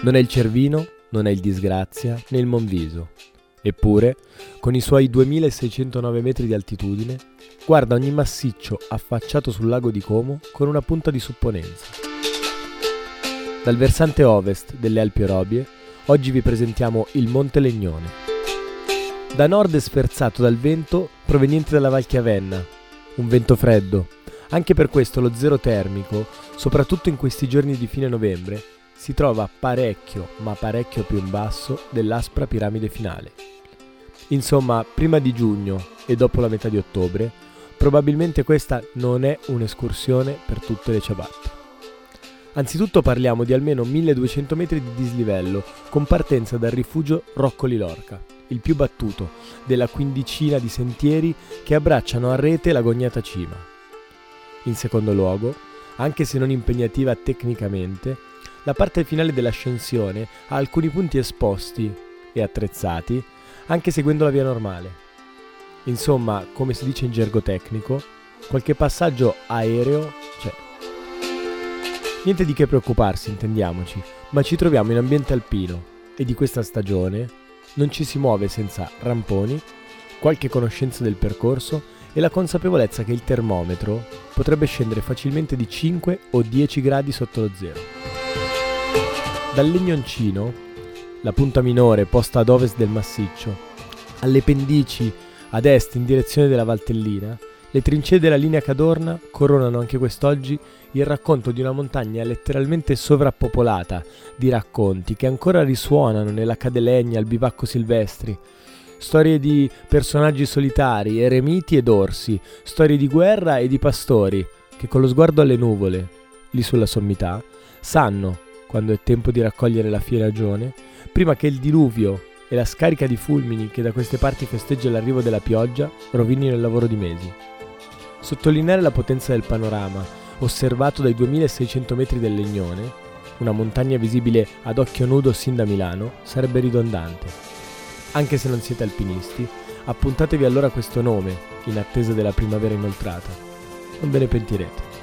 Non è il Cervino, non è il Disgrazia, né il Monviso. Eppure, con i suoi 2609 metri di altitudine, guarda ogni massiccio affacciato sul lago di Como con una punta di supponenza. Dal versante ovest delle Alpi Orobie, oggi vi presentiamo il Monte Legnone. Da nord è sferzato dal vento proveniente dalla Val Chiavenna, un vento freddo. Anche per questo lo zero termico, soprattutto in questi giorni di fine novembre, si trova parecchio, ma parecchio più in basso dell'aspra piramide finale. Insomma, prima di giugno e dopo la metà di ottobre, probabilmente questa non è un'escursione per tutte le ciabatte. Anzitutto parliamo di almeno 1200 metri di dislivello, con partenza dal rifugio Roccoli Lorca, il più battuto della quindicina di sentieri che abbracciano a rete la gognata cima. In secondo luogo, anche se non impegnativa tecnicamente, la parte finale dell'ascensione ha alcuni punti esposti e attrezzati, anche seguendo la via normale. Insomma, come si dice in gergo tecnico, qualche passaggio aereo c'è. Niente di che preoccuparsi, intendiamoci, ma ci troviamo in ambiente alpino e di questa stagione non ci si muove senza ramponi, qualche conoscenza del percorso e la consapevolezza che il termometro potrebbe scendere facilmente di 5 o 10 gradi sotto lo zero. Dal Legnoncino, la punta minore posta ad ovest del massiccio, alle pendici ad est in direzione della Valtellina, le trincee della linea Cadorna coronano anche quest'oggi il racconto di una montagna letteralmente sovrappopolata di racconti che ancora risuonano nella cadelegna al bivacco silvestri. Storie di personaggi solitari, eremiti ed orsi, storie di guerra e di pastori che con lo sguardo alle nuvole, lì sulla sommità, sanno quando è tempo di raccogliere la fieragione, prima che il diluvio e la scarica di fulmini che da queste parti festeggia l'arrivo della pioggia rovinino il lavoro di mesi. Sottolineare la potenza del panorama, osservato dai 2600 metri del Legnone, una montagna visibile ad occhio nudo sin da Milano, sarebbe ridondante. Anche se non siete alpinisti, appuntatevi allora questo nome in attesa della primavera inoltrata. Non ve ne pentirete.